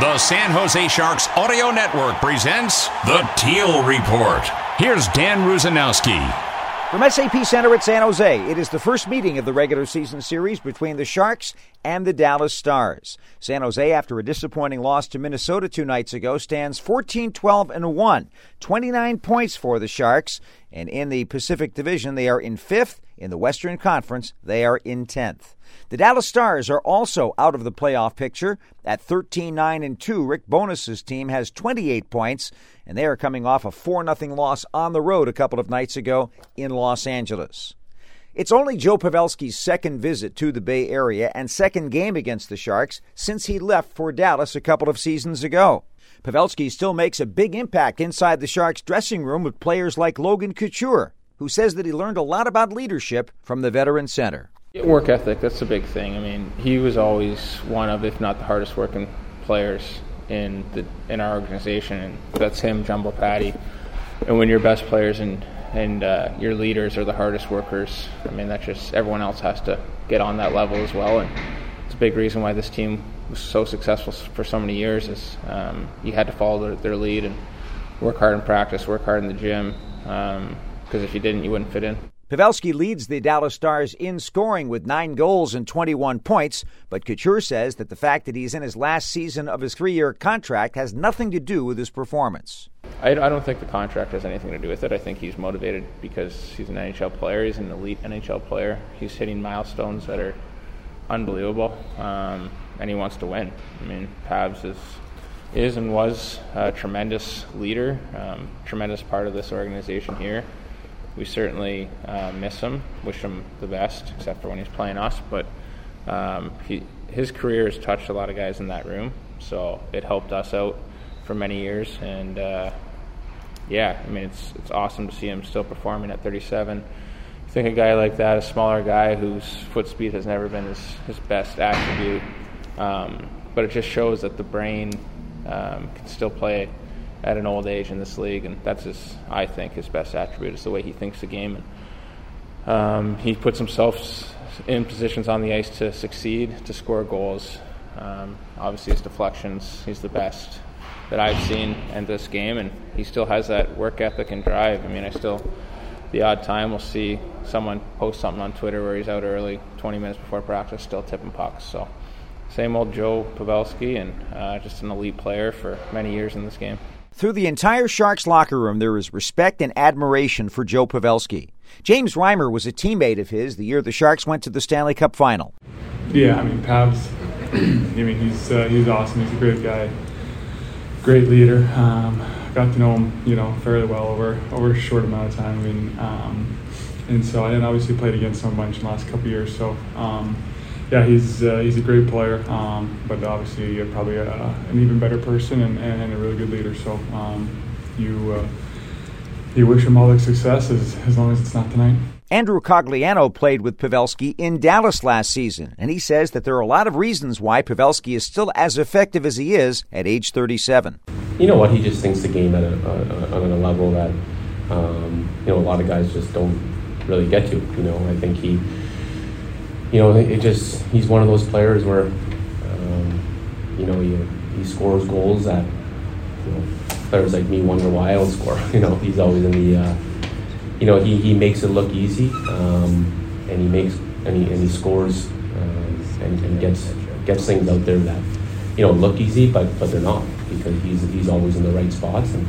The San Jose Sharks Audio Network presents the Teal Report. Here's Dan Rusanowsky. From SAP Center at San Jose, it is the first meeting of the regular season series between the Sharks and the Dallas Stars. San Jose, after a disappointing loss to Minnesota two nights ago, stands 14 12 and 1, 29 points for the Sharks. And in the Pacific Division, they are in fifth. In the Western Conference, they are in 10th. The Dallas Stars are also out of the playoff picture. At 13 9 and 2, Rick Bowness's team has 28 points, and they are coming off a 4 0 loss on the road a couple of nights ago in Los Angeles. It's only Joe Pavelski's second visit to the Bay Area and second game against the Sharks since he left for Dallas a couple of seasons ago. Pavelski still makes a big impact inside the Sharks dressing room with players like Logan Couture, who says that he learned a lot about leadership from the veteran center. Work ethic, that's a big thing. I mean, he was always one of, if not the hardest working players in the in our organization, and that's him, Jumbo Patty. And when your best players and and uh, your leaders are the hardest workers, I mean, that's just everyone else has to get on that level as well. And it's a big reason why this team was so successful for so many years is um, you had to follow their, their, lead and work hard in practice, work hard in the gym, because if you didn't, you wouldn't fit in. Pavelski leads the Dallas Stars in scoring with nine goals and 21 points, but Couture says that the fact that he's in his last season of his three year contract has nothing to do with his performance. I, I, don't think the contract has anything to do with it. I think he's motivated because he's an NHL player, he's an elite NHL player. He's hitting milestones that are unbelievable, um, and he wants to win. I mean, Pavs is is and was a tremendous leader, um, tremendous part of this organization here we certainly uh, miss him. Wish him the best, except for when he's playing us. But um, he, his career has touched a lot of guys in that room, so it helped us out for many years. And uh, yeah, I mean, it's it's awesome to see him still performing at 37. I think a guy like that, a smaller guy whose foot speed has never been his, his best attribute, um, but it just shows that the brain um, can still play at an old age in this league, and that's his, I think, his best attribute is the way he thinks the game. And um, he puts himself in positions on the ice to succeed, to score goals. Um, obviously, his deflections, he's the best that I've seen in this game, and he still has that work ethic and drive. I mean, I still, the odd time, we'll see someone post something on Twitter where he's out early, 20 minutes before practice, still tipping pucks. So, same old Joe Pavelski, and uh, just an elite player for many years in this game. Through the entire Sharks locker room, there is respect and admiration for Joe Pavelski. James Reimer was a teammate of his the year the Sharks went to the Stanley Cup final. Yeah, I mean, Pavs, I mean, he's, uh, he's awesome. He's a great guy, great leader. Um, got to know him, you know, fairly well over, over a short amount of time. I mean, um, and so I obviously played against him a bunch in the last couple years. So, um, yeah, he's uh, he's a great player, um, but obviously you're probably a, an even better person and, and, a really good leader. So um, you uh, you wish him all the success as, as long as it's not tonight. Andrew Cogliano played with Pavelski in Dallas last season, and he says that there are a lot of reasons why Pavelski is still as effective as he is at age 37. You know what? He just thinks the game at a, a, on a level that um, you know a lot of guys just don't really get to. You know, I think he you know, it just he's one of those players where, um, you know, he, he scores goals that you know, players like me wonder why I don't score. You know, he's always in the, uh, you know, he, he makes it look easy, um, and he makes and he, and he scores uh, and, and gets gets things out there that you know look easy, but but they're not because he's he's always in the right spots and.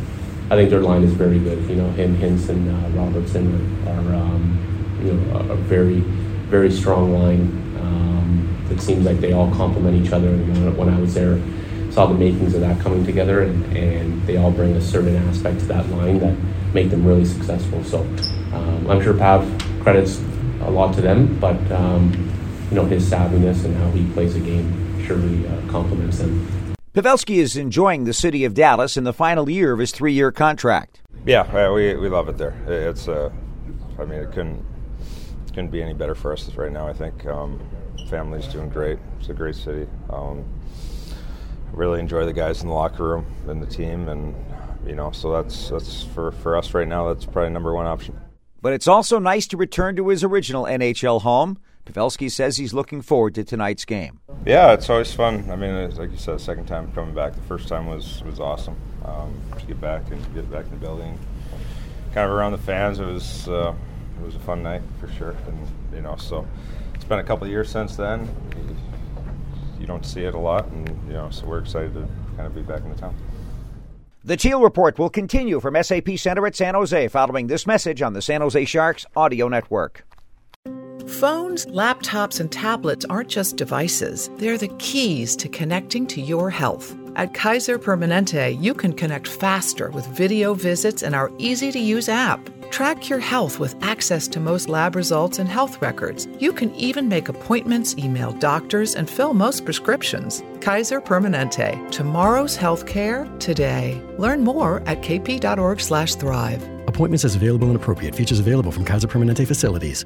I think their line is very good. You know, him, Hinson, uh, Robertson are, are um, you know, a, a very very strong line. Um, it seems like they all complement each other. And when I was there, saw the makings of that coming together, and, and they all bring a certain aspect to that line that make them really successful. So um, I'm sure Pav credits a lot to them, but um, you know his savviness and how he plays a game surely uh, complements him. Pavelski is enjoying the city of Dallas in the final year of his three-year contract. Yeah, we, we love it there. It's uh, I mean, it couldn't couldn't be any better for us right now. I think um, family's doing great. It's a great city. Um, really enjoy the guys in the locker room and the team, and you know, so that's that's for for us right now. That's probably number one option. But it's also nice to return to his original NHL home. Pavelski says he's looking forward to tonight's game. Yeah, it's always fun. I mean, like you said, second time coming back. The first time was was awesome um, to get back and get back in the building, kind of around the fans. It was uh, it was a fun night for sure, and you know, so it's been a couple of years since then. You don't see it a lot, and you know, so we're excited to kind of be back in the town. The Teal Report will continue from SAP Center at San Jose following this message on the San Jose Sharks Audio Network. Phones, laptops, and tablets aren't just devices, they're the keys to connecting to your health. At Kaiser Permanente, you can connect faster with video visits and our easy to use app. Track your health with access to most lab results and health records. You can even make appointments, email doctors, and fill most prescriptions. Kaiser Permanente. Tomorrow's healthcare today. Learn more at kp.org/thrive. Appointments as available and appropriate. Features available from Kaiser Permanente facilities.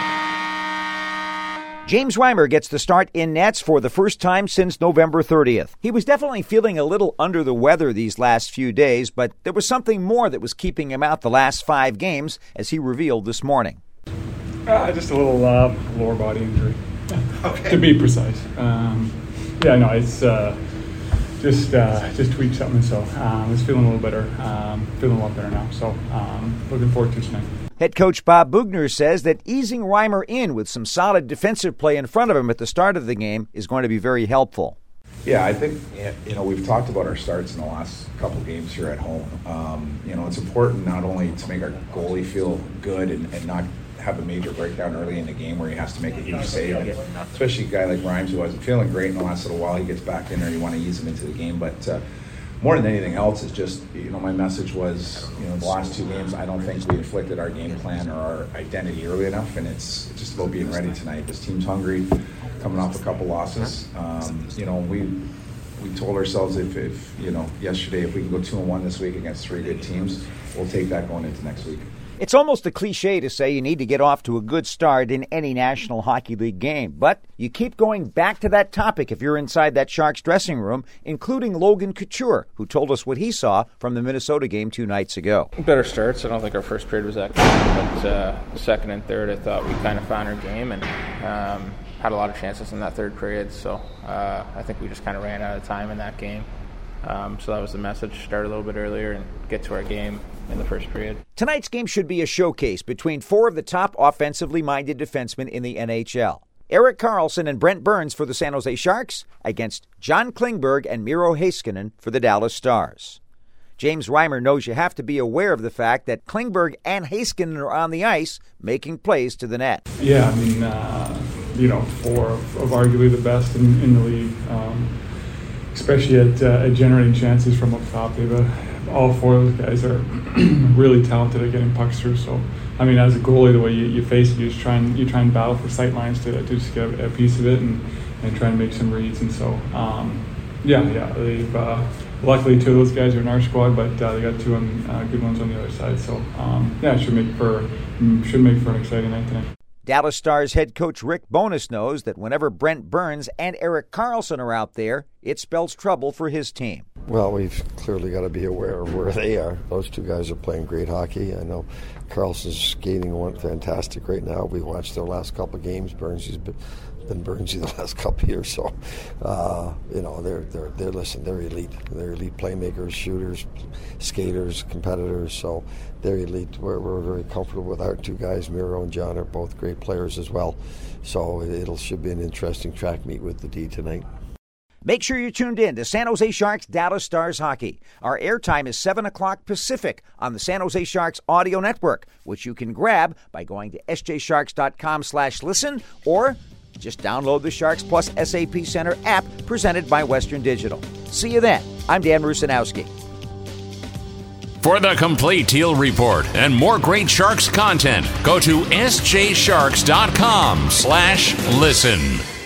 James Reimer gets the start in nets for the first time since November 30th. He was definitely feeling a little under the weather these last few days, but there was something more that was keeping him out the last five games, as he revealed this morning. Uh, just a little uh, lower body injury, okay. to be precise. Um, yeah, no, it's uh, just uh, just tweaked something, so um, it's feeling a little better. Um, feeling a lot better now, so um, looking forward to tonight. Head coach Bob Boughner says that easing Reimer in with some solid defensive play in front of him at the start of the game is going to be very helpful. Yeah, I think you know we've talked about our starts in the last couple games here at home. Um, you know, it's important not only to make our goalie feel good and, and, not have a major breakdown early in the game where he has to make a huge save, and especially a guy like Rhymes who wasn't feeling great in the last little while. He gets back in there, you want to ease him into the game, but. Uh, more than anything else, is just you know my message was you know the last two games I don't think we inflicted our game plan or our identity early enough, and it's just about being ready tonight. This team's hungry, coming off a couple losses. Um, you know we we told ourselves if, if you know yesterday if we can go two and one this week against three good teams, we'll take that going into next week. It's almost a cliche to say you need to get off to a good start in any National Hockey League game, but you keep going back to that topic if you're inside that Sharks dressing room, including Logan Couture, who told us what he saw from the Minnesota game two nights ago. Better starts. I don't think our first period was that good, but uh, second and third, I thought we kind of found our game and um, had a lot of chances in that third period. So uh, I think we just kind of ran out of time in that game. Um, so that was the message. Start a little bit earlier and get to our game in the first period. Tonight's game should be a showcase between four of the top offensively minded defensemen in the NHL. Erik Karlsson and Brent Burns for the San Jose Sharks against John Klingberg and Miro Heiskanen for the Dallas Stars. James Reimer knows you have to be aware of the fact that Klingberg and Heiskanen are on the ice making plays to the net. Yeah, I mean, uh, you know, four of, of, arguably the best in, in the league, um, especially at, uh, at generating chances from up top. They've all four of those guys are really talented at getting pucks through. So, I mean, as a goalie, the way you, you face it, you just try and you try and battle for sight lines to, to just get a, piece of it and, and try and make some reads. And so, um, yeah, yeah, they've uh, luckily two of those guys are in our squad, but uh, they got two on, uh, good ones on the other side. So, um, yeah, it should make for mm, should make for an exciting night tonight. Dallas Stars head coach Rick Bowness knows that whenever Brent Burns and Erik Karlsson are out there, it spells trouble for his team. Well, we've clearly got to be aware of where they are. Those two guys are playing great hockey. I know Karlsson's skating one fantastic right now. We watched their last couple of games. Burns has been the last couple years. So, uh, you know, they're they're they're listen, they're elite. They're elite playmakers, shooters, skaters, competitors. So they're elite. We're, we're very comfortable with our two guys. Miro and John are both great players as well. So it'll should be an interesting track meet with the D tonight. Make sure you're tuned in to San Jose Sharks Dallas Stars hockey. Our airtime is 7 o'clock Pacific on the San Jose Sharks audio network, which you can grab by going to sjsharks.com slash listen or just download the Sharks Plus SAP Center app presented by Western Digital. See you then. I'm Dan Rusanowsky. For the complete Teal Report and more great Sharks content, go to sjsharks.com slash listen.